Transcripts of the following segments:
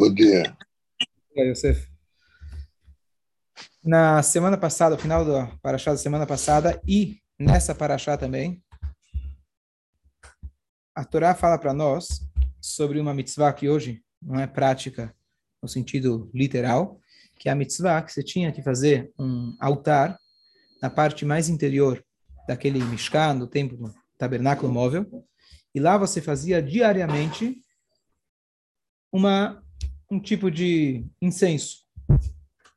Bom dia. Olá, Yosef. Na semana passada, no final da paraxá da semana passada e nessa paraxá também, a Torá fala para nós sobre uma mitzvah que hoje não é prática no sentido literal, que é a mitzvah que você tinha que fazer um altar na parte mais interior daquele Mishkan, do templo, tabernáculo móvel, e lá você fazia diariamente uma um tipo de incenso.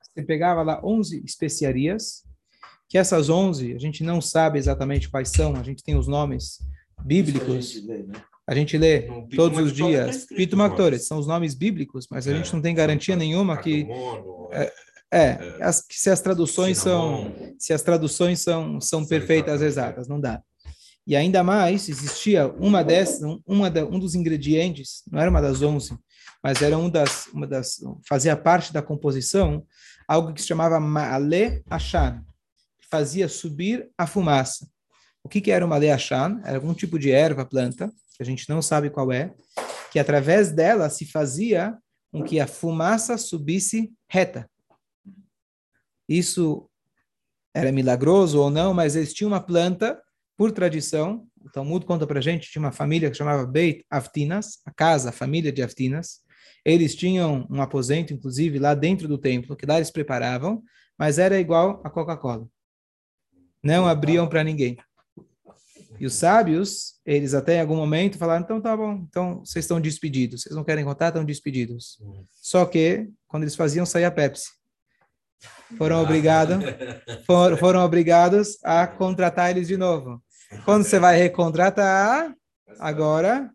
Você pegava lá 11 especiarias, que essas 11 a gente não sabe exatamente quais são, a gente tem os nomes bíblicos. A gente lê né? todos os dias. Tá Pito Mactores, são os nomes bíblicos, mas a é, gente não tem garantia nenhuma que é, é, é, as, que se as traduções são se as traduções são são perfeitas exatas, não dá. E ainda mais existia uma dessas, uma da, um dos ingredientes, não era uma das onze, mas era um das, uma das, fazia parte da composição, algo que se chamava Ma'ale Ashan, que fazia subir a fumaça. O que, que era o Ma'ale Ashan? Era algum tipo de erva, planta, que a gente não sabe qual é, que através dela se fazia com que a fumaça subisse reta. Isso era milagroso ou não, mas eles tinham uma planta, por tradição, o Talmud conta para gente, tinha uma família que chamava Beit Avtinas, a casa, a família de Avtinas, eles tinham um aposento, inclusive, lá dentro do templo, que lá eles preparavam, mas era igual a Coca-Cola. Não abriam para ninguém. E os sábios, eles até em algum momento falaram, então tá bom, então vocês estão despedidos. Vocês não querem contar, estão despedidos. Só que, quando eles faziam, saía Pepsi. Foram obrigados, foram, foram obrigados a contratar eles de novo. Quando você vai recontratar, agora,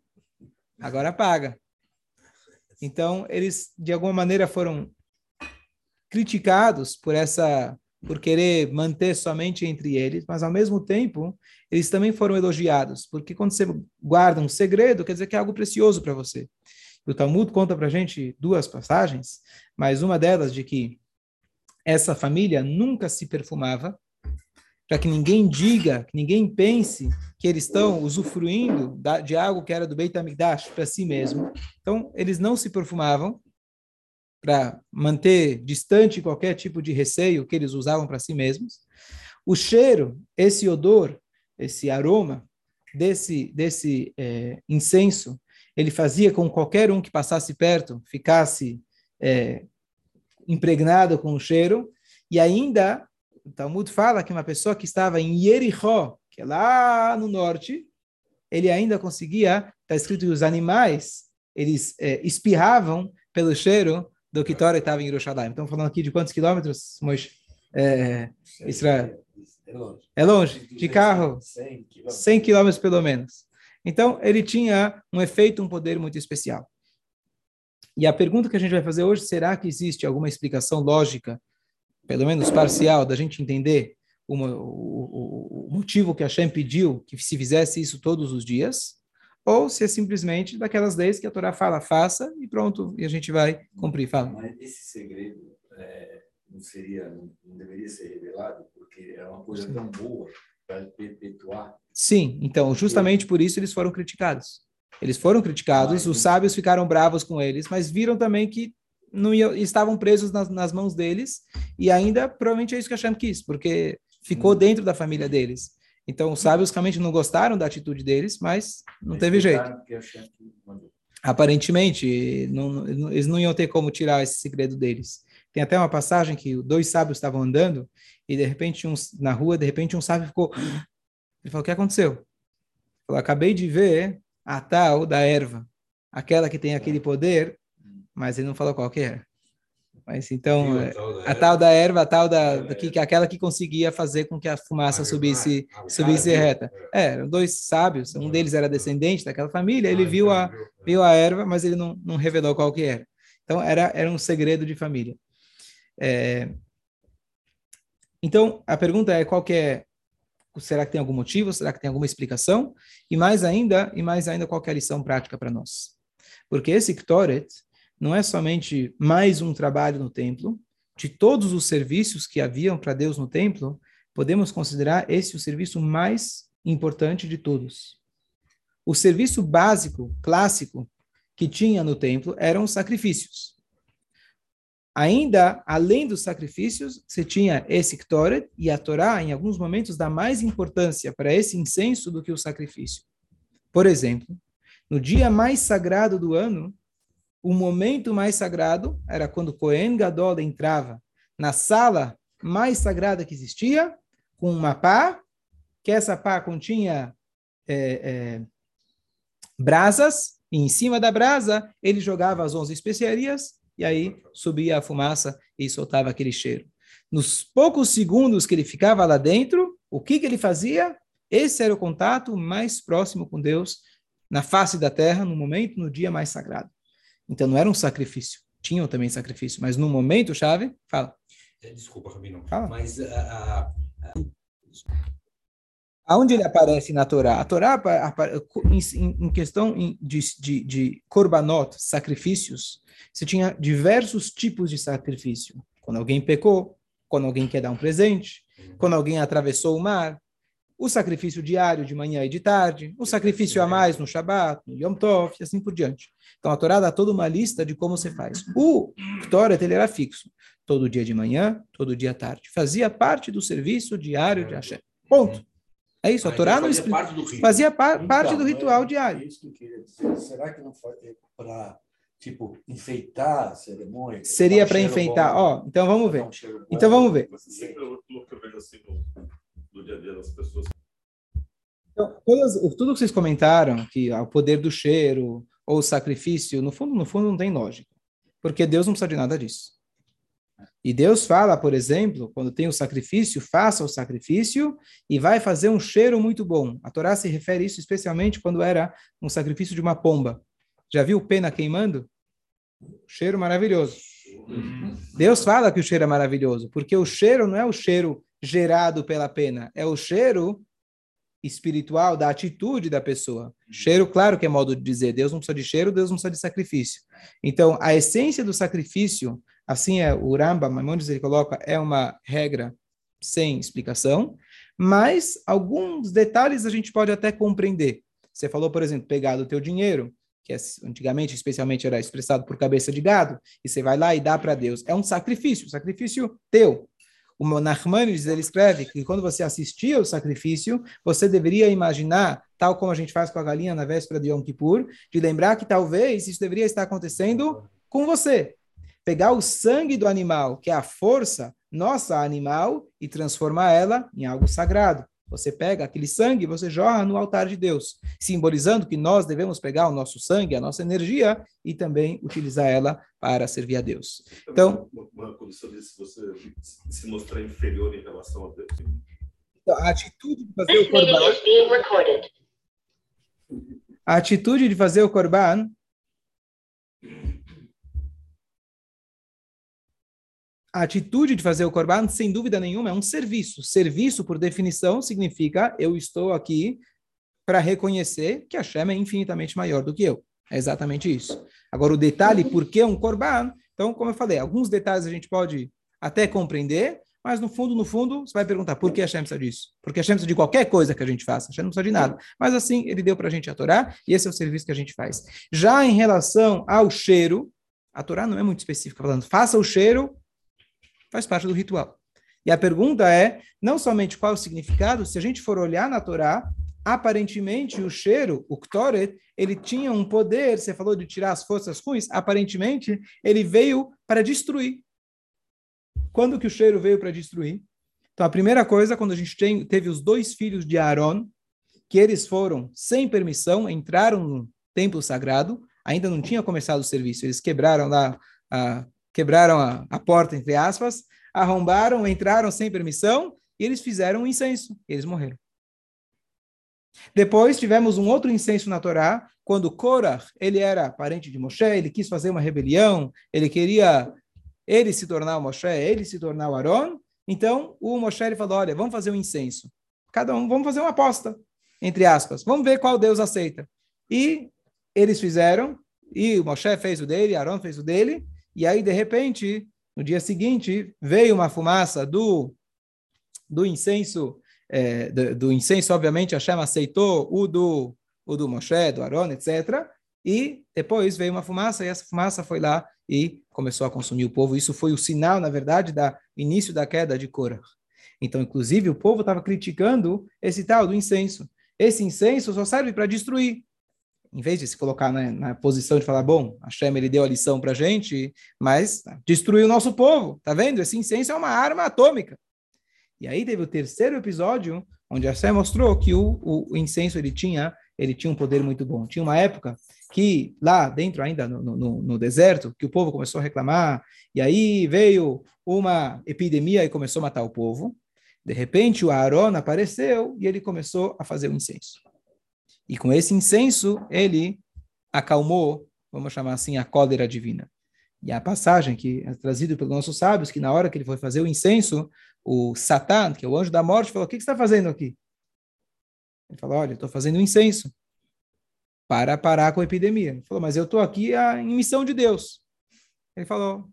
agora paga. Então, eles, de alguma maneira, foram criticados por essa por querer manter somente entre eles, mas ao mesmo tempo eles também foram elogiados, porque quando você guarda um segredo, quer dizer que é algo precioso para você. O Talmud conta para gente duas passagens, mas uma delas de que essa família nunca se perfumava, para que ninguém diga, que ninguém pense que eles estão usufruindo de algo que era do Beit HaMikdash para si mesmo. Então, eles não se perfumavam para manter distante qualquer tipo de receio que eles usavam para si mesmos. O cheiro, esse odor, esse aroma desse, desse é, incenso, ele fazia com qualquer um que passasse perto ficasse é, impregnado com o cheiro, e ainda o Talmud fala que uma pessoa que estava em Yerichó, que é lá no norte, ele ainda conseguia, está escrito que os animais, eles é, espirravam pelo cheiro do que Torah estava em Jerusalém. Estamos falando aqui de quantos quilômetros, Moisés? É, Israel? É longe. É longe. De carro? 100 quilômetros pelo menos. Então, ele tinha um efeito, um poder muito especial. E a pergunta que a gente vai fazer hoje, será que existe alguma explicação lógica pelo menos parcial, da gente entender uma, o, o, motivo que Hashem pediu que se fizesse isso todos os dias, ou se é simplesmente daquelas leis que a Torá fala, faça e pronto, e a gente vai cumprir. Fala. Mas esse segredo é, não seria, não, não, deveria ser revelado, porque é uma coisa Sim. tão boa para perpetuar. Sim, então, justamente por isso eles foram criticados. Eles foram criticados, os sábios ficaram bravos com eles, mas viram também que não ia, estavam presos nas, nas, mãos deles e ainda provavelmente é isso que Hashem quis, porque ficou hum. dentro da família deles. Então os sábios realmente não gostaram da atitude deles, mas não eles teve jeito. Aparentemente, não, eles não iam ter como tirar esse segredo deles. Tem até uma passagem que dois sábios estavam andando e de repente um, na rua, de repente um sábio ficou. Ele falou: "O que aconteceu?" Ele falou: "Acabei de ver a tal da erva, aquela que tem aquele poder mas ele não falou qual que era. Mas então, Sim, a, tal a tal da erva, a tal da, é, que, aquela que conseguia fazer com que a fumaça subisse, a subisse reta. É, eram dois sábios, um deles era descendente daquela família, ele ah, viu a, viu a erva, mas ele não, não revelou qual que era. Então, era, era um segredo de família. É, então, a pergunta é qual que é, será que tem algum motivo, será que tem alguma explicação? E mais ainda, e mais ainda, qual que é a lição prática para nós? Porque esse Ktoret, não é somente mais um trabalho no templo, de todos os serviços que haviam para Deus no templo, podemos considerar esse o serviço mais importante de todos. O serviço básico, clássico, que tinha no templo eram os sacrifícios. Ainda, além dos sacrifícios, você tinha esse Ktoret, e a Torá, em alguns momentos, dá mais importância para esse incenso do que o sacrifício. Por exemplo, no dia mais sagrado do ano, o momento mais sagrado era quando Cohen Gadol entrava na sala mais sagrada que existia, com uma pá, que essa pá continha é, é, brasas, e em cima da brasa ele jogava as onze especiarias e aí subia a fumaça e soltava aquele cheiro. Nos poucos segundos que ele ficava lá dentro, o que, que ele fazia? Esse era o contato mais próximo com Deus na face da terra, no momento, no dia mais sagrado. Então não era um sacrifício. Tinham também sacrifício, mas no momento chave, fala. É, desculpa, Rabino. Fala. Mas a, a, Aonde ele aparece na Torá? A Torá, em, questão de, de, de korbanot, sacrifícios, você tinha diversos tipos de sacrifício. Quando alguém pecou, quando alguém quer dar um presente, quando alguém atravessou o mar, o sacrifício diário de manhã e de tarde, o sacrifício a mais no Shabat, no Yom Tov, e assim por diante. Então a Torá dá toda uma lista de como você faz. O Ktoret, ele era fixo. Todo dia de manhã, todo dia à tarde. Fazia parte do serviço diário de Hashem. Ponto. É isso, a Torá não fazia parte do ritual, fazia par, então, parte do ritual é, diário. É isso que eu queria dizer. Será que não foi para tipo enfeitar a cerimônia? Seria para enfeitar. Ó, então vamos ver. Um então vamos ver. Mas sempre o que eu vejo no, no dia a dia das pessoas. Então, todas, tudo que vocês comentaram, que o poder do cheiro ou o sacrifício, no fundo, no fundo não tem lógica, porque Deus não precisa de nada disso. E Deus fala, por exemplo, quando tem o sacrifício, faça o sacrifício e vai fazer um cheiro muito bom. A Torá se refere a isso especialmente quando era um sacrifício de uma pomba. Já viu pena queimando? Cheiro maravilhoso. Deus fala que o cheiro é maravilhoso, porque o cheiro não é o cheiro gerado pela pena, é o cheiro espiritual da atitude da pessoa. Cheiro, claro que é modo de dizer, Deus não precisa de cheiro, Deus não precisa de sacrifício. Então, a essência do sacrifício Assim é o Rambam, Maimonides ele coloca, é uma regra sem explicação, mas alguns detalhes a gente pode até compreender. Você falou, por exemplo, pegar do teu dinheiro, que é, antigamente especialmente era expressado por cabeça de gado, e você vai lá e dá para Deus. É um sacrifício, um sacrifício teu. O Nachmanides, ele escreve que quando você assistia ao sacrifício, você deveria imaginar, tal como a gente faz com a galinha na véspera de Yom Kippur, de lembrar que talvez isso deveria estar acontecendo com você pegar o sangue do animal, que é a força nossa animal, e transformar ela em algo sagrado. Você pega aquele sangue e você joga no altar de Deus, simbolizando que nós devemos pegar o nosso sangue, a nossa energia, e também utilizar ela para servir a Deus. Então, uma condição de você se mostrar inferior em relação a Deus. Então, a atitude de fazer o corban. A atitude de fazer o corban a atitude de fazer o korban, sem dúvida nenhuma, é um serviço. Serviço, por definição, significa eu estou aqui para reconhecer que a Shem é infinitamente maior do que eu. É exatamente isso. Agora, o detalhe, por que um korban? Então, como eu falei, alguns detalhes a gente pode até compreender, mas no fundo, no fundo, você vai perguntar por que a Hashem precisa disso? Porque a Hashem precisa de qualquer coisa que a gente faça. A Hashem não precisa de nada. Mas assim, ele deu para a gente a Torá e esse é o serviço que a gente faz. Já em relação ao cheiro, a Torá não é muito específica, falando faça o cheiro faz parte do ritual. E a pergunta é, não somente qual é o significado, se a gente for olhar na Torá, aparentemente o cheiro, o Ktoret, ele tinha um poder, você falou de tirar as forças ruins, aparentemente ele veio para destruir. Quando que o cheiro veio para destruir? Então a primeira coisa, quando a gente tem, teve os dois filhos de Aaron, que eles foram sem permissão, entraram no templo sagrado, ainda não tinha começado o serviço, eles quebraram lá a quebraram a, a porta, entre aspas, arrombaram, entraram sem permissão e eles fizeram um incenso. Eles morreram. Depois tivemos um outro incenso na Torá, quando Korah, ele era parente de Moshe, ele quis fazer uma rebelião, ele queria ele se tornar o Moshe, ele se tornar o Aaron. Então, o Moshe ele falou, olha, vamos fazer um incenso. Cada um, vamos fazer uma aposta, entre aspas. Vamos ver qual Deus aceita. E eles fizeram, e o Moshe fez o dele, Aaron fez o dele, e aí, de repente, no dia seguinte, veio uma fumaça do, do incenso, é, do, do, incenso, obviamente, Hashem aceitou o do, o do Moshe, do Aaron, etc. e depois veio uma fumaça e essa fumaça foi lá e começou a consumir o povo. Isso foi o sinal, na verdade, da início da queda de Korah. Então, inclusive, o povo estava criticando esse tal do incenso. Esse incenso só serve para destruir. Em vez de se colocar na, na, posição de falar, bom, a Shem ele deu a lição para a gente, mas destruiu o nosso povo. Tá vendo? Esse incenso é uma arma atômica. E aí teve o terceiro episódio, onde a Shem mostrou que o, o, o incenso ele tinha, ele tinha um poder muito bom. Tinha uma época que lá dentro, ainda no, no, no, deserto, que o povo começou a reclamar, e aí veio uma epidemia e começou a matar o povo. De repente, o Aaron apareceu e ele começou a fazer o incenso. E com esse incenso, ele acalmou, vamos chamar assim, a cólera divina. E a passagem que é trazida pelos nossos sábios, que na hora que ele foi fazer o incenso, o Satã, que é o anjo da morte, falou: O que, você está fazendo aqui? Ele falou: Olha, estou fazendo um incenso para parar com a epidemia. Ele falou: Mas eu estou aqui em missão de Deus. Ele falou: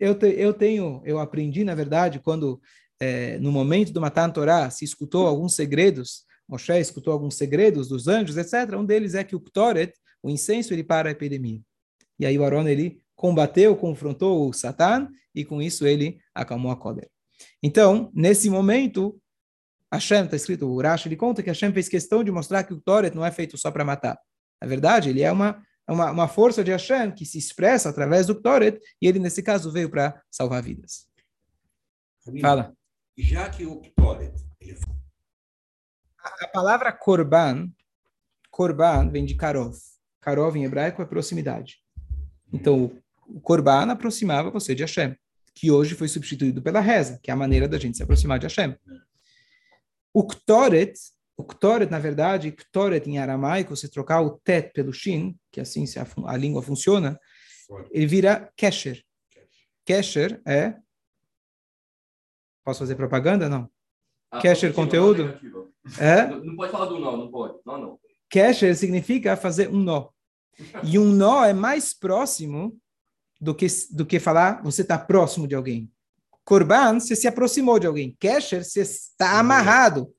Eu, te, eu tenho, eu aprendi, na verdade, quando é, no momento do Matan Torá se escutou alguns segredos, Moshe escutou alguns segredos dos anjos, etc. Um deles é que o Ktoret, o incenso, ele para a epidemia. E aí o Aaron, ele combateu, confrontou o Satan, e com isso ele acalmou a cólera. Então, nesse momento, Hashem, está escrito, o Urash, ele conta que Hashem fez questão de mostrar que o Toret não é feito só para matar. Na verdade, ele é uma, uma, uma, força de Hashem que se expressa através do Toret, e ele, nesse caso, veio para salvar vidas. Fala já que o Ktoret... Ele... A, a palavra Korban, Korban vem de Karov. Karov em hebraico é proximidade. Então, o Korban aproximava você de Hashem, que hoje foi substituído pela reza, que é a maneira da gente se aproximar de Hashem. O Ktoret, o Ktoret, na verdade, Ktoret em aramaico, se trocar o tet pelo shin, que assim a, a língua funciona, ele vira kesher. Kesher é Posso fazer propaganda? Não. Ah, Casher conteúdo? É? Não, não, pode falar do nó, não pode. Não, não. Casher significa fazer um nó. E um nó é mais próximo do que, do que falar você está próximo de alguém. Corban, você se aproximou de alguém. Casher, você está amarrado.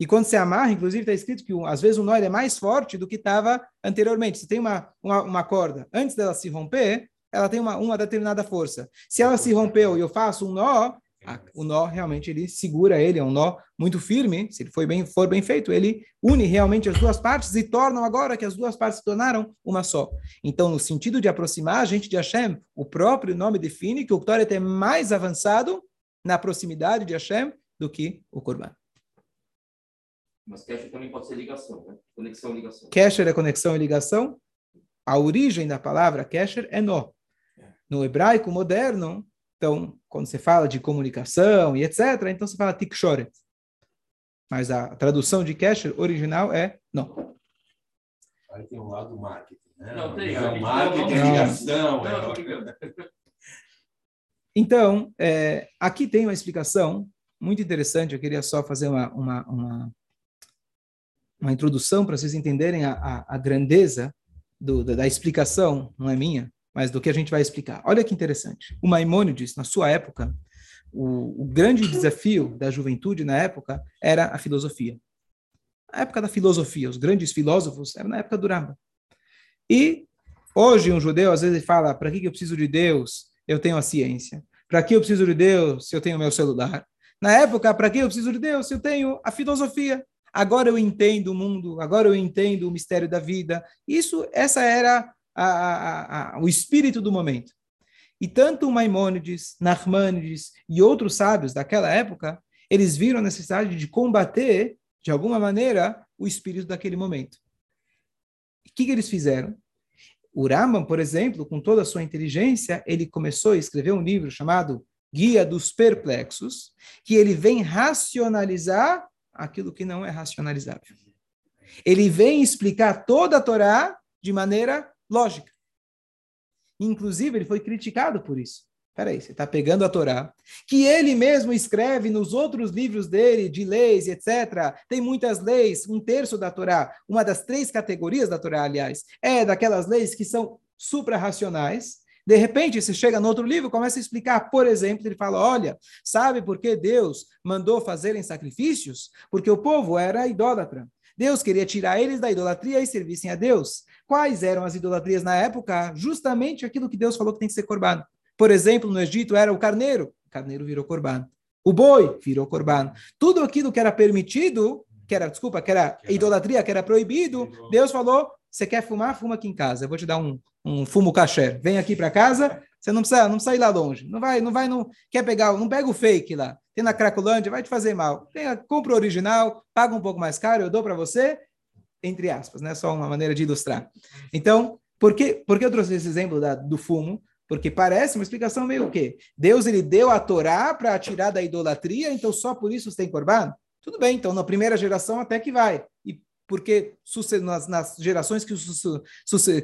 E quando você amarra, inclusive está escrito que às vezes o nó é mais forte do que estava anteriormente. Você tem uma, uma, uma, corda, antes dela se romper, ela tem uma, uma determinada força. Se ela se rompeu e eu faço um nó, a, o nó realmente ele segura ele, é um nó muito firme, se ele for bem, for bem feito, ele une realmente as duas partes e tornam agora que as duas partes se tornaram uma só. Então, no sentido de aproximar a gente de Hashem, o próprio nome define que o Ktoret é mais avançado na proximidade de Hashem do que o Korban. Mas Kesher também pode ser ligação, né? Conexão e ligação. Kesher é conexão e ligação. A origem da palavra Kesher é nó. É. No hebraico moderno, então, quando você fala de comunicação e etc., então você fala tikshoret. Mas a tradução de Kesher original é não. Aí tem um lado do marketing, né? Não, tem. É marketing, não, ligação. É... Então, é, aqui tem uma explicação muito interessante. Eu queria só fazer uma, uma, uma, uma introdução para vocês entenderem a, a, a grandeza do, da, da explicação, não é minha, mas do que a gente vai explicar. Olha que interessante. O Maimônides, na sua época, o, o grande desafio da juventude na época era a filosofia. A época da filosofia, os grandes filósofos eram na época do Rambam. E hoje um judeu às vezes fala: para que eu preciso de Deus? Eu tenho a ciência. Para que eu preciso de Deus eu tenho o meu celular? Na época, para que eu preciso de Deus eu tenho a filosofia? Agora eu entendo o mundo, agora eu entendo o mistério da vida. Isso, essa era a, a, o espírito do momento. E tanto Maimônides, Nachmanides e outros sábios daquela época, eles viram a necessidade de combater, de alguma maneira, o espírito daquele momento. O que, que eles fizeram? O Rambam, por exemplo, com toda a sua inteligência, ele começou a escrever um livro chamado Guia dos Perplexos, que ele vem racionalizar aquilo que não é racionalizável. Ele vem explicar toda a Torá de maneira lógica. Inclusive, ele foi criticado por isso. Peraí, você está pegando a Torá, que ele mesmo escreve nos outros livros dele, de leis, etc. Tem muitas leis, um terço da Torá, uma das três categorias da Torá, aliás, é daquelas leis que são suprarracionais. De repente, você chega no outro livro, começa a explicar, por exemplo, ele fala: olha, sabe por que Deus mandou fazerem sacrifícios? Porque o povo era idólatra. Deus queria tirar eles da idolatria e servissem a Deus. Quais eram as idolatrias na época? Justamente aquilo que Deus falou que tem que ser corbano. Por exemplo, no Egito era o carneiro. O carneiro virou corbano. O boi virou corbano. Tudo aquilo que era permitido, que era, desculpa, que era idolatria, que era proibido, Deus falou, você quer fumar? Fuma aqui em casa. Eu vou te dar um, um fumo caché. Vem aqui para casa, você não precisa, não precisa ir lá longe. Não vai, não vai, não quer pegar, não pega o fake lá. Tem na Cracolândia, vai te fazer mal. Tem, compra o original, paga um pouco mais caro, eu dou para você, entre aspas, né? Só uma maneira de ilustrar. Então, por que, por que eu trouxe esse exemplo da, do fumo? Porque parece uma explicação meio o quê? Deus ele deu a Torá para tirar da idolatria, então só por isso você tem corban? Tudo bem, então na primeira geração até que vai. E porque nas, nas gerações que,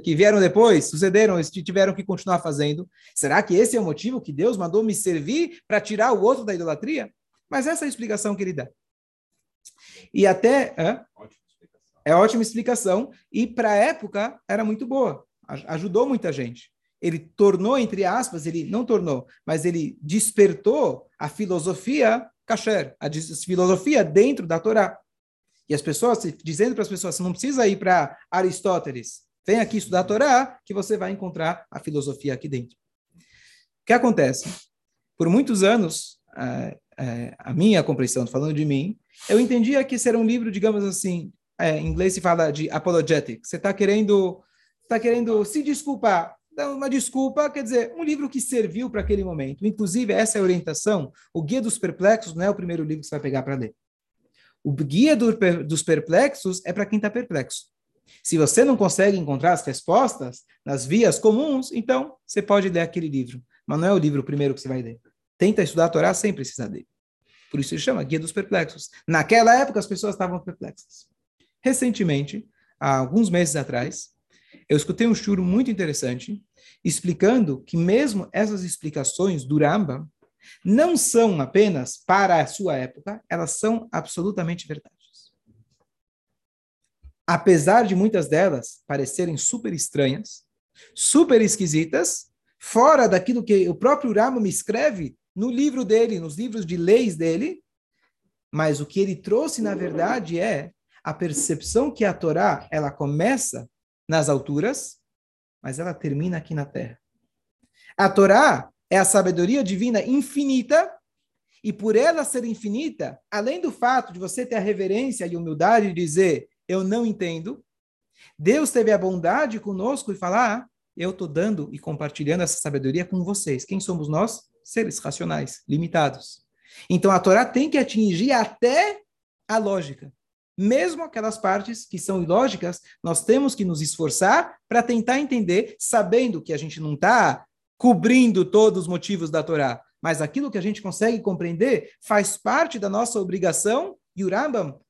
que, vieram depois, sucederam, tiveram que continuar fazendo. Será que esse é o motivo que Deus mandou me servir para tirar o outro da idolatria? Mas essa é a explicação que ele dá. E até. Ótima é ótima explicação. E para a época era muito boa. Ajudou muita gente. Ele tornou, entre aspas, ele não tornou, mas ele despertou a filosofia kasher, a filosofia dentro da Torá. E as pessoas, dizendo para as pessoas, você não precisa ir para Aristóteles, vem aqui estudar a Torá, que você vai encontrar a filosofia aqui dentro. O que acontece? Por muitos anos, a, a minha compreensão, falando de mim, eu entendia que era um livro, digamos assim, é, em inglês se fala de apologetic. Você está querendo, tá querendo se desculpar, dar uma desculpa, quer dizer, um livro que serviu para aquele momento. Inclusive, essa é a orientação. O Guia dos Perplexos não é o primeiro livro que você vai pegar para ler. O guia do, dos perplexos é para quem está perplexo. Se você não consegue encontrar as respostas nas vias comuns, então você pode ler aquele livro. Mas não é o livro primeiro que você vai ler. Tenta estudar a Torá sem precisar dele. Por isso se chama Guia dos Perplexos. Naquela época as pessoas estavam perplexas. Recentemente, há alguns meses atrás, eu escutei um churo muito interessante explicando que mesmo essas explicações do Rambam não são apenas para a sua época, elas são absolutamente verdades. Apesar de muitas delas parecerem super estranhas, super esquisitas, fora daquilo que o próprio Rama escreve no livro dele, nos livros de leis dele, mas o que ele trouxe, na verdade, é a percepção que a Torá ela começa nas alturas, mas ela termina aqui na terra. A Torá é a sabedoria divina infinita, e por ela ser infinita, além do fato de você ter a reverência e humildade de dizer, eu não entendo, Deus teve a bondade conosco e falar, ah, eu estou dando e compartilhando essa sabedoria com vocês. Quem somos nós? Seres racionais, limitados. Então a Torá tem que atingir até a lógica. Mesmo aquelas partes que são ilógicas, nós temos que nos esforçar para tentar entender, sabendo que a gente não está cobrindo todos os motivos da Torá, mas aquilo que a gente consegue compreender faz parte da nossa obrigação, e o Rambam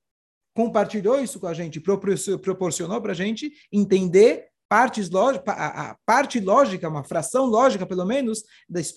compartilhou isso com a gente, proporcionou para a gente entender partes lógicas, a, parte lógica, uma fração lógica, pelo menos,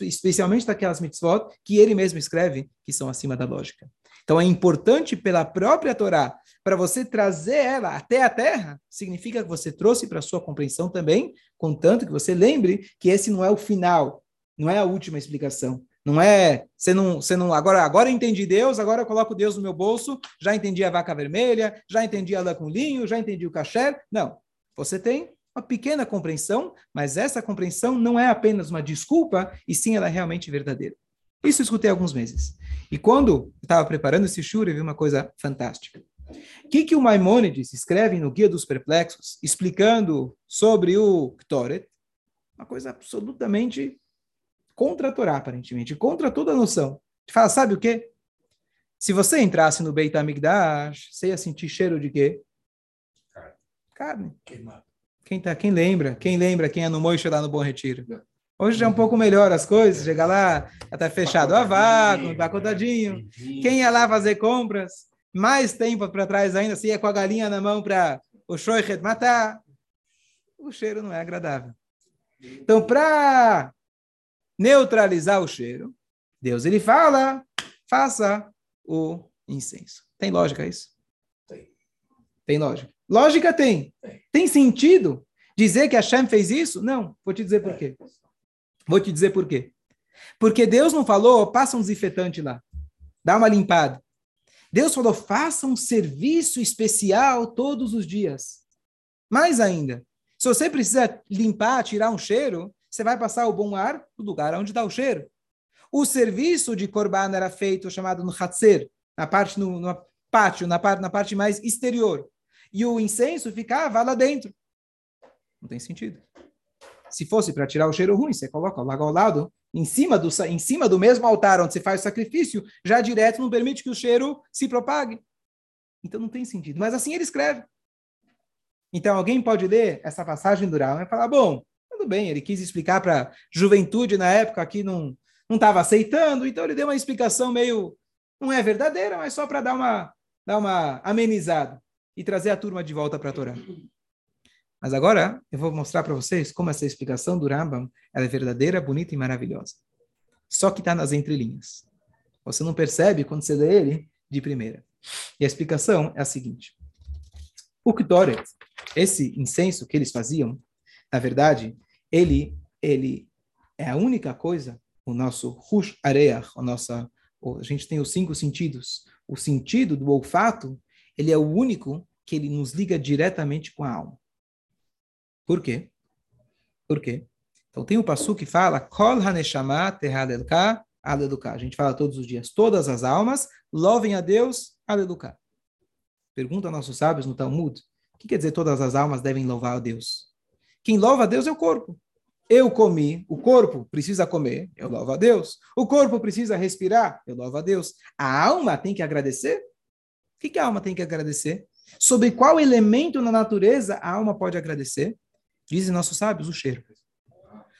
especialmente daquelas mitzvot que ele mesmo escreve, que são acima da lógica. Então é importante pela própria Torá, para você trazer ela até a terra, significa que você trouxe para sua compreensão também, contanto que você lembre que esse não é o final, não é a última explicação. Não é, você não, você não, agora, agora entendi Deus, agora eu coloco Deus no meu bolso, já entendi a vaca vermelha, já entendi a lã com linho, já entendi o caché. Não, você tem uma pequena compreensão, mas essa compreensão não é apenas uma desculpa, e sim ela é realmente verdadeira. Isso eu escutei há alguns meses. E quando estava preparando esse shur, eu vi uma coisa fantástica. O que, que o Maimônides escreve no Guia dos Perplexos, explicando sobre o Ktoret? Uma coisa absolutamente contra a Torá, aparentemente, contra toda a noção. Ele fala, sabe o quê? Se você entrasse no Beit HaMikdash, você ia sentir cheiro de quê? Carne. Carne. Queimado. Quem, tá, quem lembra? Quem lembra quem é no Moishe lá no Bom Retiro? Hoje é um pouco melhor as coisas, chega lá, já está fechado a vácuo, está contadinho. Quem ia lá fazer compras, mais tempo para trás ainda, se ia com a galinha na mão para o shoichet matar, o cheiro não é agradável. Então, para neutralizar o cheiro, Deus ele fala, faça o incenso. Tem lógica isso? Tem. Tem lógica. Lógica tem. Tem, tem sentido dizer que a Hashem fez isso? Não. Vou te dizer por quê. Vou te dizer por quê. Porque Deus não falou, passa um desinfetante lá, dá uma limpada. Deus falou: faça um serviço especial todos os dias. Mais ainda, se você precisa limpar, tirar um cheiro, você vai passar o bom ar no lugar onde está o cheiro. O serviço de Corban era feito chamado no Hatzer, na parte no, no pátio, na parte, na parte mais exterior. E o incenso ficava lá dentro. Não tem sentido. Se fosse para tirar o cheiro ruim, você coloca logo ao lado, em cima, do, em cima do mesmo altar onde você faz o sacrifício, já direto não permite que o cheiro se propague. Então não tem sentido. Mas assim ele escreve. Então alguém pode ler essa passagem do Rama e falar, bom, tudo bem, ele quis explicar para a juventude na época que não estava aceitando, então ele deu uma explicação meio não é verdadeira, mas só para dar uma dar uma amenizada e trazer a turma de volta para a Torá. Mas agora eu vou mostrar para vocês como essa explicação do Rambam é verdadeira, bonita e maravilhosa. Só que está nas entrelinhas. Você não percebe quando você lê ele de primeira. E a explicação é a seguinte. O Ktoret, esse incenso que eles faziam, na verdade, ele, ele é a única coisa, o nosso Rush Areach, a nossa, a gente tem os cinco sentidos. O sentido do olfato, ele é o único que ele nos liga diretamente com a alma. Por quê? Por quê? Então tem um passo que fala Kol. A gente fala todos os dias. Todas as almas louvem a Deus, aleluka. Pergunta nossos sábios no Talmud. O que quer dizer todas as almas devem louvar a Deus? Quem louva a Deus é o corpo. Eu comi, o corpo precisa comer, eu louvo a Deus. O corpo precisa respirar, eu louvo a Deus. A alma tem que agradecer? O que a alma tem que agradecer? Sobre qual elemento na natureza a alma pode agradecer? Dizem nossos sábios, o cheiro.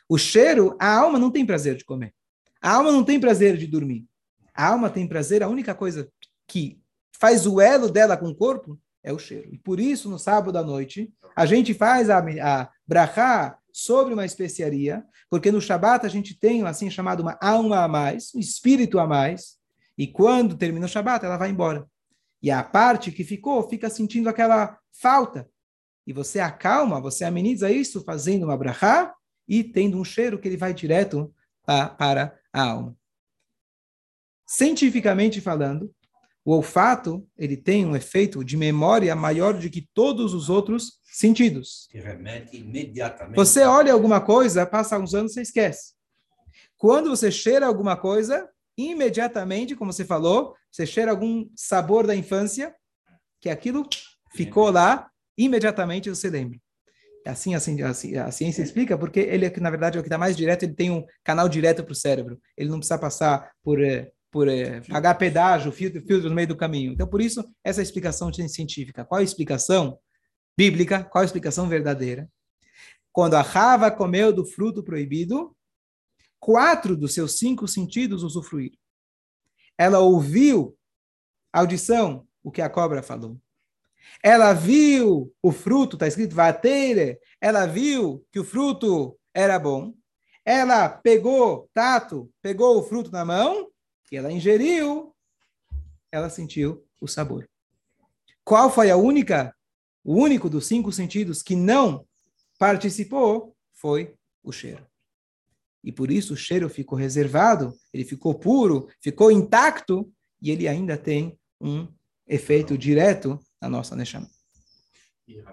O cheiro, a alma não tem prazer de comer. A alma não tem prazer de dormir. A alma tem prazer, a única coisa que faz o elo dela com o corpo é o cheiro. E por isso, no sábado à noite, a gente faz a, a brachá sobre uma especiaria, porque no Shabat a gente tem, assim chamado, uma alma a mais, um espírito a mais, e quando termina o Shabat, ela vai embora. E a parte que ficou, fica sentindo aquela falta e você acalma, você ameniza isso fazendo uma brachá e tendo um cheiro que ele vai direto a, para a alma. Cientificamente falando, o olfato ele tem um efeito de memória maior do que todos os outros sentidos. Que remete imediatamente. Você olha alguma coisa, passa uns anos, você esquece. Quando você cheira alguma coisa, imediatamente, como você falou, você cheira algum sabor da infância, que aquilo ficou lá imediatamente você lembra. É assim, assim, assim, a ciência explica porque ele, é na verdade, é o que está mais direto, ele tem um canal direto para o cérebro. Ele não precisa passar por, eh, por eh, pagar pedágio, filtro, filtro no meio do caminho. Então, por isso, essa explicação científica. Qual a explicação bíblica? Qual a explicação verdadeira? Quando a Rava comeu do fruto proibido, quatro dos seus cinco sentidos usufruíram. Ela ouviu, audição, o que a cobra falou. Ela viu o fruto, está escrito vateire, ela viu que o fruto era bom. Ela pegou, tato, pegou o fruto na mão e ela ingeriu. Ela sentiu o sabor. Qual foi a única, o único dos cinco sentidos que não participou? Foi o cheiro. E por isso o cheiro ficou reservado, ele ficou puro, ficou intacto e ele ainda tem um efeito direto na nossa Neshama. E,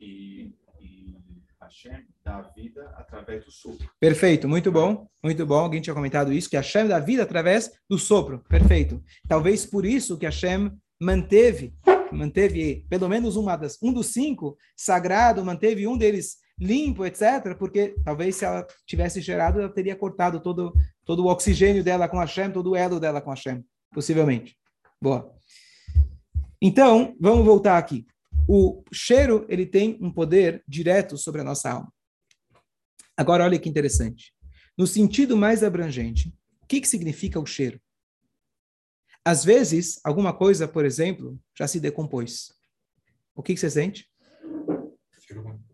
e, e Hashem dá vida através do sopro. Perfeito, muito bom, muito bom. Alguém tinha comentado isso, que Hashem dá vida através do sopro. Perfeito. Talvez por isso que Hashem manteve, manteve pelo menos uma das, um dos cinco sagrado, manteve um deles limpo, etc., porque talvez se ela tivesse gerado, ela teria cortado todo, todo o oxigênio dela com Hashem, todo o elo dela com Hashem, possivelmente. Boa. Então, vamos voltar aqui. O cheiro, ele tem um poder direto sobre a nossa alma. Agora, olha que interessante. No sentido mais abrangente, o que, que significa o cheiro? Às vezes, alguma coisa, por exemplo, já se decompôs. O que, que você sente?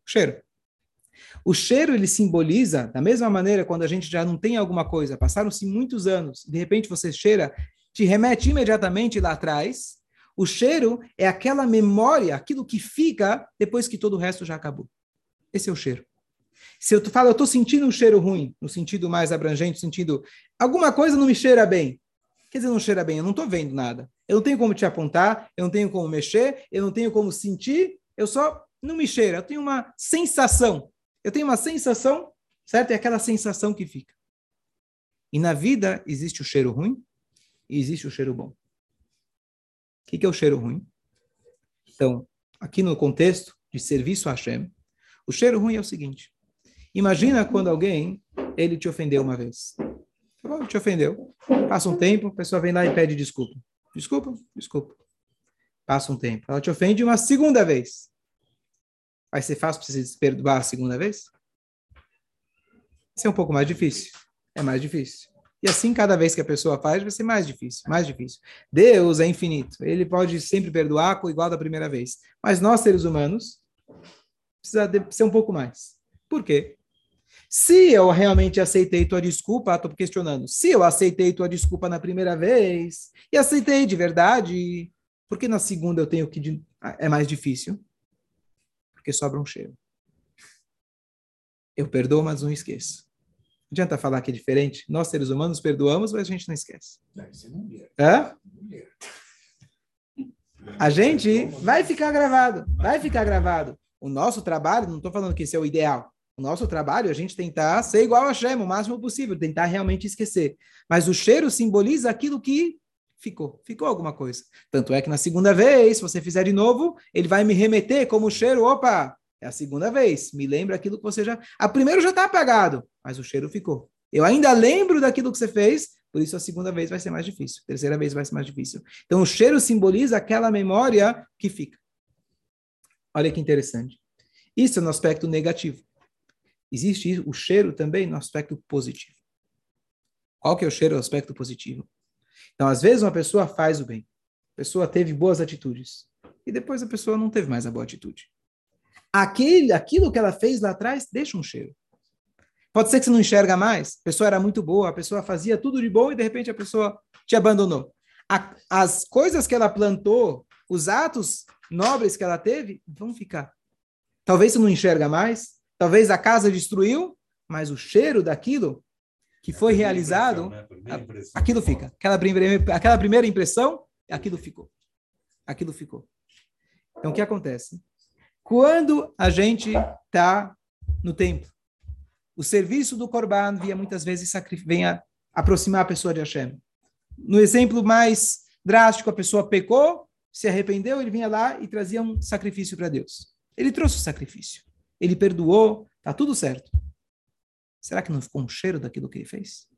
Cheiro. O cheiro, ele simboliza, da mesma maneira, quando a gente já não tem alguma coisa, passaram-se muitos anos, de repente você cheira, te remete imediatamente lá atrás, o cheiro é aquela memória, aquilo que fica depois que todo o resto já acabou. Esse é o cheiro. Se eu falo, eu estou sentindo um cheiro ruim, no sentido mais abrangente, no sentido, alguma coisa não me cheira bem. Quer dizer, não cheira bem, eu não estou vendo nada. Eu não tenho como te apontar, eu não tenho como mexer, eu não tenho como sentir, eu só não me cheiro, eu tenho uma sensação. Eu tenho uma sensação, certo? É aquela sensação que fica. E na vida existe o cheiro ruim e existe o cheiro bom. O que, que é o cheiro ruim? Então, aqui no contexto de serviço a Hashem, o cheiro ruim é o seguinte. Imagina quando alguém, ele te ofendeu uma vez. Ele te ofendeu. Passa um tempo, a pessoa vem lá e pede desculpa. Desculpa, desculpa. Passa um tempo. Ela te ofende uma segunda vez. Vai ser fácil para você se perdoar a segunda vez? Isso é um pouco mais difícil. É mais difícil. E assim, cada vez que a pessoa faz, vai ser mais difícil, mais difícil. Deus é infinito. Ele pode sempre perdoar igual da primeira vez. Mas nós, seres humanos, precisa ser um pouco mais. Por quê? Se eu realmente aceitei tua desculpa, estou questionando. Se eu aceitei tua desculpa na primeira vez e aceitei de verdade, por que na segunda eu tenho que é mais difícil? Porque sobra um cheiro. Eu perdoo, mas não esqueço. Não adianta falar que é diferente. Nós, seres humanos, perdoamos, mas a gente não esquece. Hã? A gente vai ficar gravado. Vai ficar gravado. O nosso trabalho, não estou falando que esse é o ideal. O nosso trabalho é a gente tentar ser igual a Hashem o máximo possível, tentar realmente esquecer. Mas o cheiro simboliza aquilo que ficou, ficou alguma coisa. Tanto é que na segunda vez, se você fizer de novo, ele vai me remeter como cheiro, opa, é a segunda vez, me lembra aquilo que você já... A primeira já está apagado, mas o cheiro ficou. Eu ainda lembro daquilo que você fez, por isso a segunda vez vai ser mais difícil, a terceira vez vai ser mais difícil. Então o cheiro simboliza aquela memória que fica. Olha que interessante. Isso é no aspecto negativo existe o cheiro também no aspecto positivo. Qual que é o cheiro no aspecto positivo? Então, às vezes, uma pessoa faz o bem. A pessoa teve boas atitudes. E depois a pessoa não teve mais a boa atitude. Aquele, aquilo que ela fez lá atrás deixa um cheiro. Pode ser que você não enxerga mais. A pessoa era muito boa, a pessoa fazia tudo de bom e de repente a pessoa te abandonou. A, as coisas que ela plantou, os atos nobres que ela teve, vão ficar. Talvez você não enxerga mais, Talvez a casa destruiu, mas o cheiro daquilo que foi realizado, né? aquilo fica. Aquela primeira, aquela primeira impressão, aquilo ficou. Aquilo ficou. Então, o que acontece? Quando a gente está no templo, o serviço do Corban via muitas vezes vem a aproximar a pessoa de Hashem. No exemplo mais drástico, a pessoa pecou, se arrependeu, ele vinha lá e trazia um sacrifício para Deus. Ele trouxe o sacrifício ele perdoou, tá tudo certo. Será que não ficou um cheiro daquilo que ele fez?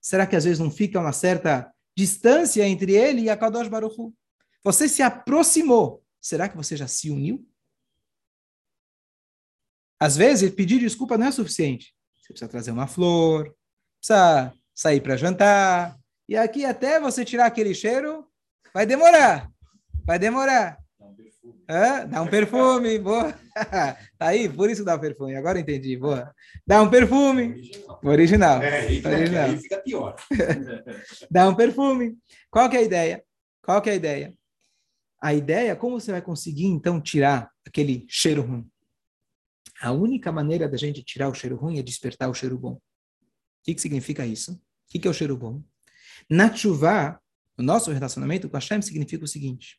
Será que às vezes não fica uma certa distância entre ele e a Kadosh Baruch Hu? Você se aproximou. Será que você já se uniu? Às vezes, pedir desculpa não é suficiente. Você precisa trazer uma flor, precisa sair para jantar. E aqui, até você tirar aquele cheiro, vai demorar. Vai demorar. Hã? Dá um perfume, boa. tá aí, por isso dá um perfume. Agora entendi, boa. Dá um perfume. Original. Original. É, aí, Original. aí fica pior. dá um perfume. Qual que é a ideia? Qual que é a ideia? A ideia, como você vai conseguir, então, tirar aquele cheiro ruim? A única maneira da gente tirar o cheiro ruim é despertar o cheiro bom. O que, que significa isso? O que, que é o cheiro bom? Na chuva, o nosso relacionamento com Hashem significa o seguinte: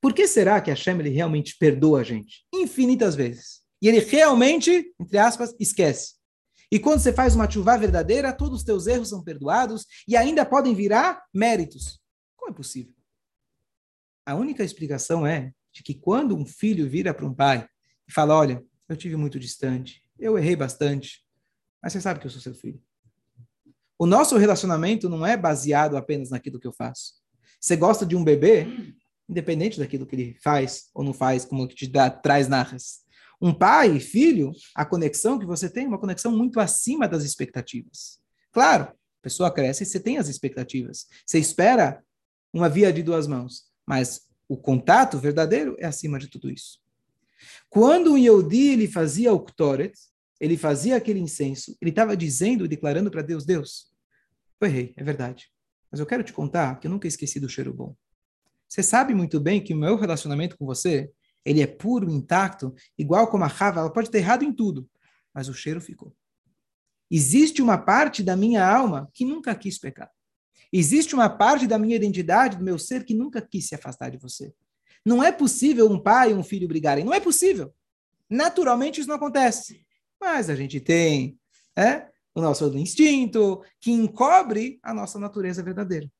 por que será que Hashem ele realmente perdoa a gente? Infinitas vezes. E ele realmente, entre aspas, esquece. E quando você faz uma chuva verdadeira, todos os teus erros são perdoados e ainda podem virar méritos. Como é possível? A única explicação é de que quando um filho vira para um pai e fala: Olha, eu tive muito distante, eu errei bastante, mas você sabe que eu sou seu filho. O nosso relacionamento não é baseado apenas naquilo que eu faço. Você gosta de um bebê, independente daquilo que ele faz ou não faz, como que te dá, traz narras. Um pai e filho, a conexão que você tem é uma conexão muito acima das expectativas. Claro, a pessoa cresce e você tem as expectativas. Você espera uma via de duas mãos, mas o contato verdadeiro é acima de tudo isso. Quando o Yehudi ele fazia o Ktoret, ele fazia aquele incenso, ele estava dizendo e declarando para Deus, Deus, eu errei, é verdade. Mas eu quero te contar que eu nunca esqueci do cheiro bom. Você sabe muito bem que o meu relacionamento com você, ele é puro, intacto, igual como a Rava, ela pode ter errado em tudo, mas o cheiro ficou. Existe uma parte da minha alma que nunca quis pecar. Existe uma parte da minha identidade, do meu ser, que nunca quis se afastar de você. Não é possível um pai e um filho brigarem. Não é possível. Naturalmente isso não acontece. Mas a gente tem é, o nosso instinto que encobre a nossa natureza verdadeira.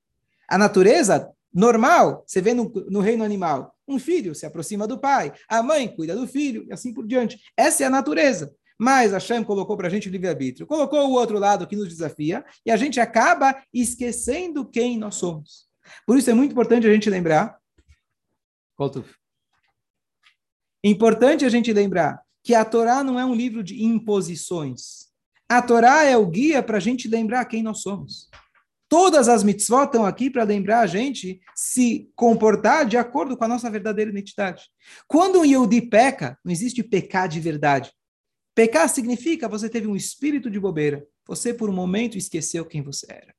A natureza normal, você vê no, no reino animal, um filho se aproxima do pai, a mãe cuida do filho e assim por diante. Essa é a natureza. Mas Hashem colocou para a gente o livre-arbítrio, colocou o outro lado que nos desafia, e a gente acaba esquecendo quem nós somos. Por isso é muito importante a gente lembrar. Importante a gente lembrar que a Torá não é um livro de imposições. A Torá é o guia para a gente lembrar quem nós somos. Todas as mitzvot estão aqui para lembrar a gente se comportar de acordo com a nossa verdadeira identidade. Quando um Yehudi peca, não existe pecar de verdade. Pecar significa você teve um espírito de bobeira. Você, por um momento, esqueceu quem você era.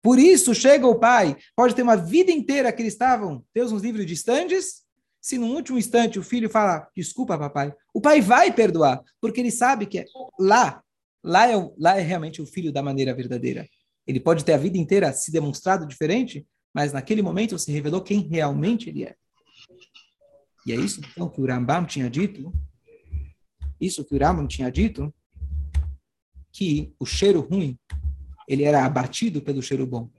Por isso, chega o pai, pode ter uma vida inteira que eles estavam, Deus nos livre, distantes. Se no último instante o filho fala, desculpa, papai, o pai vai perdoar, porque ele sabe que é lá, lá é, lá é realmente o filho da maneira verdadeira. Ele pode ter a vida inteira se demonstrado diferente, mas naquele momento se revelou quem realmente ele é. E é isso então que o Rambam tinha dito isso que o Rambam tinha dito, que o cheiro ruim, ele era abatido pelo cheiro bom.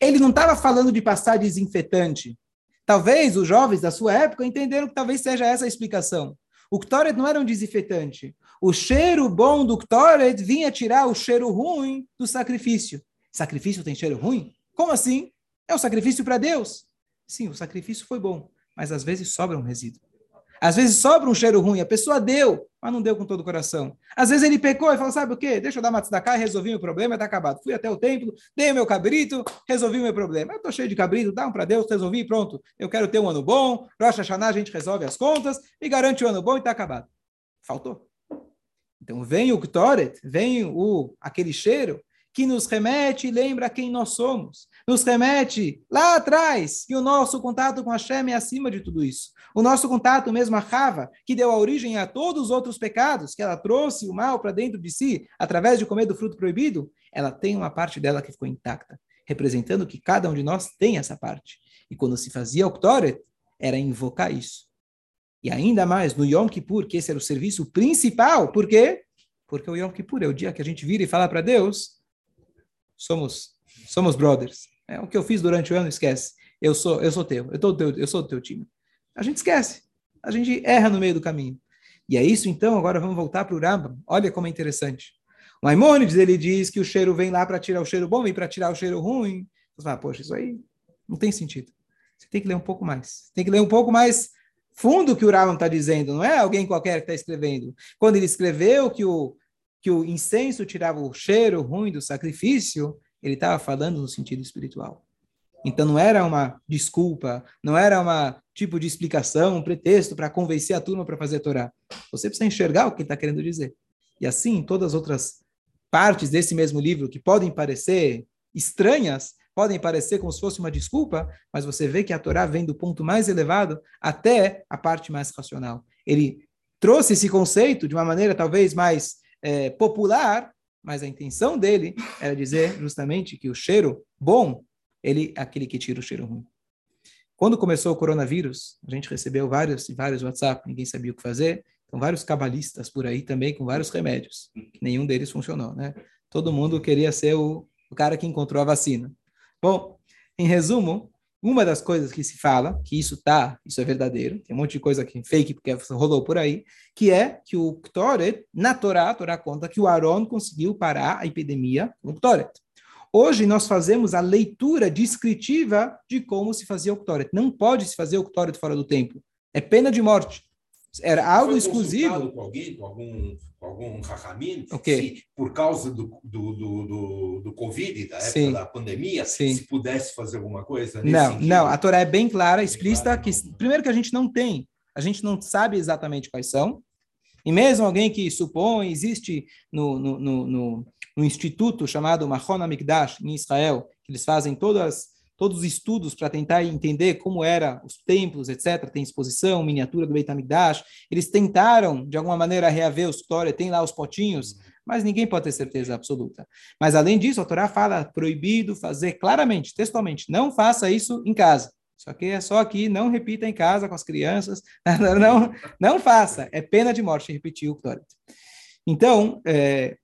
Ele não estava falando de passar desinfetante. Talvez os jovens da sua época entenderam que talvez seja essa a explicação. O Ktoret não era um desinfetante. O cheiro bom do Ktoret vinha tirar o cheiro ruim do sacrifício. Sacrifício tem cheiro ruim? Como assim? É o sacrifício para Deus. Sim, o sacrifício foi bom, mas às vezes sobra um resíduo. Às vezes sobra um cheiro ruim, a pessoa deu, mas não deu com todo o coração. Às vezes ele pecou e falou, sabe o quê? Deixa eu dar uma tzedakah e resolvi meu problema, está acabado. Fui até o templo, dei meu cabrito, resolvi meu problema. Eu estou cheio de cabrito, dá um para Deus, resolvi, pronto. Eu quero ter um ano bom, Rosh Hashanah a gente resolve as contas, me garante o um ano bom e está acabado. Faltou. Então vem o Ktoret, vem o, aquele cheiro que nos remete e lembra quem nós somos nos remete lá atrás, que o nosso contato com Hashem é acima de tudo isso. O nosso contato mesmo a Rava, que deu a origem a todos os outros pecados, que ela trouxe o mal para dentro de si, através de comer do fruto proibido, ela tem uma parte dela que ficou intacta, representando que cada um de nós tem essa parte. E quando se fazia o Ktoret, era invocar isso. E ainda mais no Yom Kippur, que esse era o serviço principal. Por quê? Porque o Yom Kippur é o dia que a gente vira e fala para Deus: somos, somos brothers. É, o que eu fiz durante o ano, esquece. Eu sou, eu sou teu, eu, tô teu, eu sou do teu time. A gente esquece. A gente erra no meio do caminho. E é isso, então, agora vamos voltar para o Rambam. Olha como é interessante. O Maimônides, ele diz que o cheiro vem lá para tirar o cheiro bom e para tirar o cheiro ruim. Você fala, poxa, isso aí não tem sentido. Você tem que ler um pouco mais. Tem que ler um pouco mais fundo que o Rambam está dizendo. Não é alguém qualquer que está escrevendo. Quando ele escreveu que o, que o incenso tirava o cheiro ruim do sacrifício, ele estava falando no sentido espiritual. Então não era uma desculpa, não era uma tipo de explicação, um pretexto para convencer a turma para fazer a Torá. Você precisa enxergar o que está querendo dizer. E assim, todas as outras partes desse mesmo livro que podem parecer estranhas, podem parecer como se fosse uma desculpa, mas você vê que a Torá vem do ponto mais elevado até a parte mais racional. Ele trouxe esse conceito de uma maneira talvez mais é, popular, mas a intenção dele era dizer justamente que o cheiro bom, ele é aquele que tira o cheiro ruim. Quando começou o coronavírus, a gente recebeu vários e vários WhatsApp, ninguém sabia o que fazer, então vários cabalistas por aí também com vários remédios. Nenhum deles funcionou, né? Todo mundo queria ser o, o cara que encontrou a vacina. Bom, em resumo, uma das coisas que se fala, que isso tá, isso é verdadeiro, tem um monte de coisa aqui fake porque rolou por aí, que é que o Ktoret, na Torá, a Torá conta que o Aaron conseguiu parar a epidemia com o Ktoret. Hoje nós fazemos a leitura descritiva de como se fazia o Ktoret. Não pode se fazer o Ktoret fora do tempo. É pena de morte. Era algo exclusivo. Com alguém, com algum, com algum Rahamim, okay. se, por causa do, do, do, do, Covid, da época Sim. da pandemia, Sim. se pudesse fazer alguma coisa Não, sentido. não. A Torá é bem clara, explícita, claro, que primeiro que a gente não tem, a gente não sabe exatamente quais são, e mesmo alguém que supõe, existe no, no, no, no, no instituto chamado Mahon Amikdash, em Israel, que eles fazem todas todos os estudos para tentar entender como eram os templos, etc. Tem exposição, miniatura do Beit HaMikdash. Eles tentaram, de alguma maneira, reaver a história. Tem lá os potinhos mas ninguém pode ter certeza absoluta. Mas além disso, a Torá fala proibido fazer claramente, textualmente, não faça isso em casa. Isso aqui é só aqui, não repita em casa com as crianças, não, não faça, é pena de morte repetir o Ktoret. Então, é,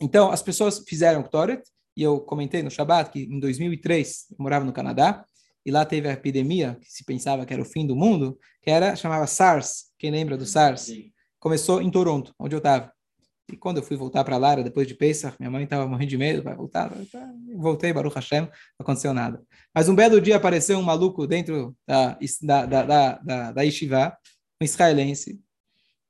então, as pessoas fizeram Ktoret, e eu comentei no Shabbat que em 2003 eu morava no Canadá, e lá teve a epidemia, que se pensava que era o fim do mundo, que era, chamava SARS, quem lembra do SARS? Sim. Começou em Toronto, onde eu estava. E quando eu fui voltar para Lara, depois de Pesach, minha mãe estava morrendo de medo, vai voltar, vai voltar. voltei, Baruch Hashem, não aconteceu nada. Mas um belo dia apareceu um maluco dentro da, da, da, da, da, da Yeshiva, um israelense,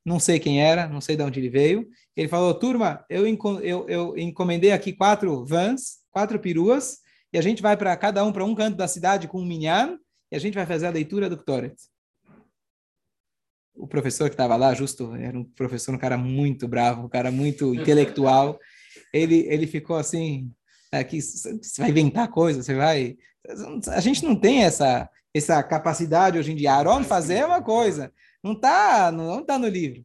não sei quem era, não sei de onde ele veio. Ele falou, turma, eu, eu, eu encomendei aqui quatro vans, quatro peruas, e a gente vai para cada um para um canto da cidade com um minyan, e a gente vai fazer a leitura do Ktoret o professor que estava lá, justo, era um professor, um cara muito bravo, um cara muito intelectual. Ele, ele ficou assim, aqui, você vai inventar coisa, você vai... A gente não tem essa, essa capacidade hoje em dia. Aaron fazer é uma coisa, não está não tá no livro.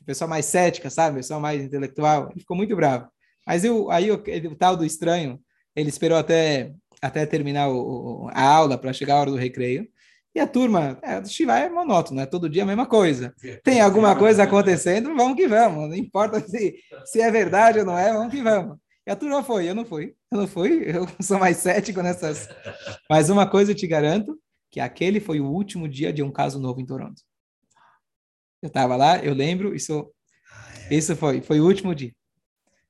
O pessoal mais cética, sabe? O pessoal mais intelectual, ele ficou muito bravo. Mas eu, aí o tal do estranho, ele esperou até, até terminar o, a aula para chegar a hora do recreio. E a turma, é, o Shiva é monótono, é todo dia a mesma coisa. Tem alguma coisa acontecendo, vamos que vamos. Não importa se, se é verdade ou não é, vamos que vamos. E a turma foi, eu não fui. Eu não fui, eu sou mais cético nessas. Mas uma coisa eu te garanto, que aquele foi o último dia de um caso novo em Toronto. Eu estava lá, eu lembro, isso, isso foi, foi o último dia.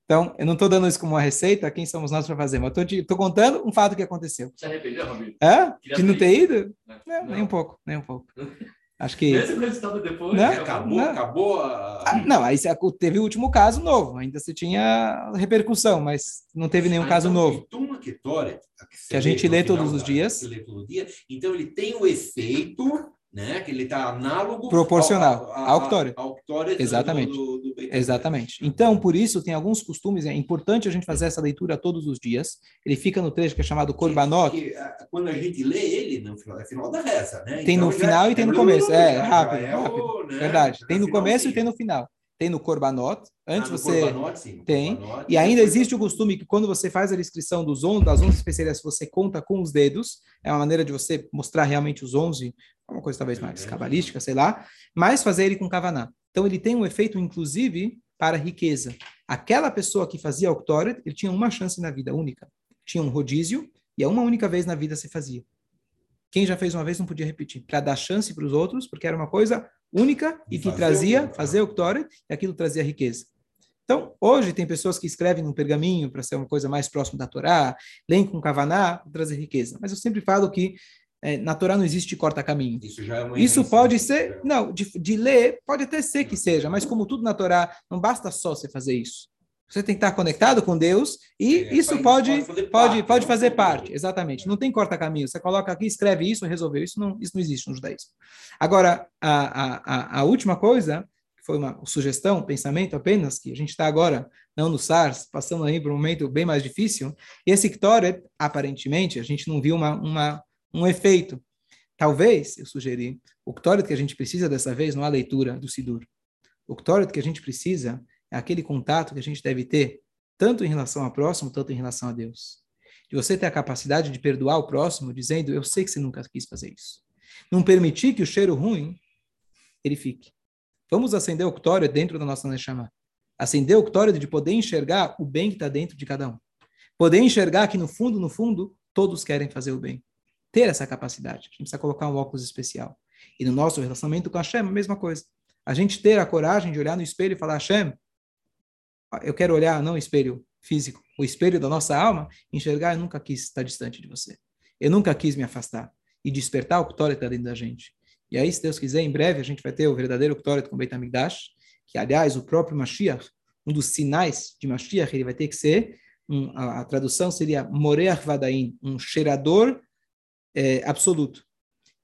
Então, eu não estou dando isso como uma receita, quem somos nós para fazer, mas estou contando um fato que aconteceu. Você arrependeu, Rabino? É? Queria De não ter ido? Não. Não, nem um pouco, nem um pouco. Acho que... Mesmo resultado depois. Não. né? Acabou, Não. acabou a... Ah, não, aí você- teve o último caso novo, ainda você tinha repercussão, mas não teve nenhum Ah, caso então, novo. o Tum Ketoret, você Que a gente no lê todos os dias. você lê todo dia, então ele tem o efeito, né, que ele está análogo Proporcional ao, Ketoret Exatamente. do, do, Exatamente. Então, por isso, tem alguns costumes, é importante a gente fazer essa leitura todos os dias. Ele fica no trecho que é chamado Korbanot, Que, ah, quando a gente lê ele, no final, é final da reza, né? Tem no já- final e tem no é começo. É, já rápido, é o, rápido. né, verdade. Tem no começo e tem no final. Tem no Korbanot, antes Ah, no você... Korbanot, sim, no tem. Korbanot, E ainda existe o costume que quando você faz a descrição dos 11, das 11 especiarias, você conta com os dedos, é uma maneira de você mostrar realmente os 11, é uma coisa talvez mais cabalística, sei lá, mas fazer ele com kavaná. Então ele tem um efeito, inclusive, para a riqueza. Aquela pessoa que fazia o Ktoret, ele tinha uma chance na vida única. Tinha um rodízio e é uma única vez na vida se fazia. Quem já fez uma vez não podia repetir, para dar chance para os outros, porque era uma coisa única e que Fazer o trazia, Ktoret. fazer o Ktoret, e aquilo trazia riqueza. Então, hoje tem pessoas que escrevem num pergaminho para ser uma coisa mais próxima da Torá, leem com kavaná, trazer riqueza. Mas eu sempre falo que eh, na Torá não existe corta-caminho. Isso já é uma Isso invenção. pode ser, não, de, de ler, pode até ser que seja, mas como tudo na Torá, não basta só você fazer isso. Você tem que estar conectado com Deus e É, isso pode pode fazer pode parte, pode fazer parte, exatamente. Não tem corta-caminho. Você coloca aqui, escreve isso, resolveu. Isso não, isso não existe no judaísmo. Agora, a, a, a, a última coisa, que foi uma sugestão, pensamento apenas, que a gente está agora, não no SARS, passando aí por um momento bem mais difícil, e esse Ktoret, aparentemente, a gente não viu uma, uma, um efeito. Talvez, eu sugeri, o Ktoret que a gente precisa dessa vez não é a leitura do Sidur. O Ktoret que a gente precisa é aquele contato que a gente deve ter, tanto em relação ao próximo, tanto em relação a Deus. De você ter a capacidade de perdoar o próximo, dizendo, eu sei que você nunca quis fazer isso. Não permitir que o cheiro ruim, ele fique. Vamos acender o Ktoret dentro da nossa Neshama. Acender o Ktoret de poder enxergar o bem que está dentro de cada um. Poder enxergar que no fundo, no fundo, todos querem fazer o bem. Ter essa capacidade. A gente precisa colocar um óculos especial. E no nosso relacionamento com Hashem, a mesma coisa. A gente ter a coragem de olhar no espelho e falar, Hashem, eu quero olhar não o espelho físico, o espelho da nossa alma, enxergar, eu nunca quis estar distante de você. Eu nunca quis me afastar. E despertar o Ktoret dentro da gente. E aí, se Deus quiser, em breve a gente vai ter o verdadeiro Ktoret com Beit HaMikdash, que, aliás, o próprio Mashiach, um dos sinais de Mashiach, ele vai ter que ser, um, a, a, tradução seria Moreach Vadain, um cheirador é, absoluto.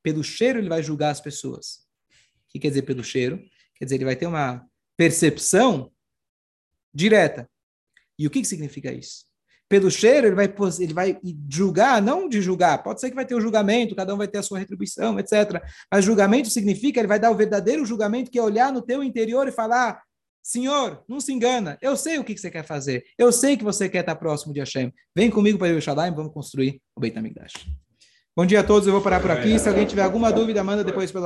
Pelo cheiro ele vai julgar as pessoas. O que quer dizer pelo cheiro? Quer dizer, ele vai ter uma percepção direta. E o que, que significa isso? Pelo cheiro, ele vai, ele vai julgar, não de julgar, pode ser que vai ter o julgamento, cada um vai ter a sua retribuição, etc. Mas julgamento significa, ele vai dar o verdadeiro julgamento, que é olhar no teu interior e falar, Senhor, não se engana, eu sei o que você quer fazer, eu sei que você quer estar próximo de Hashem. Vem comigo para Yerushalayim, vamos construir o Beit HaMikdash. Bom dia a todos, eu vou parar por aqui. Se alguém tiver alguma dúvida, manda depois pelo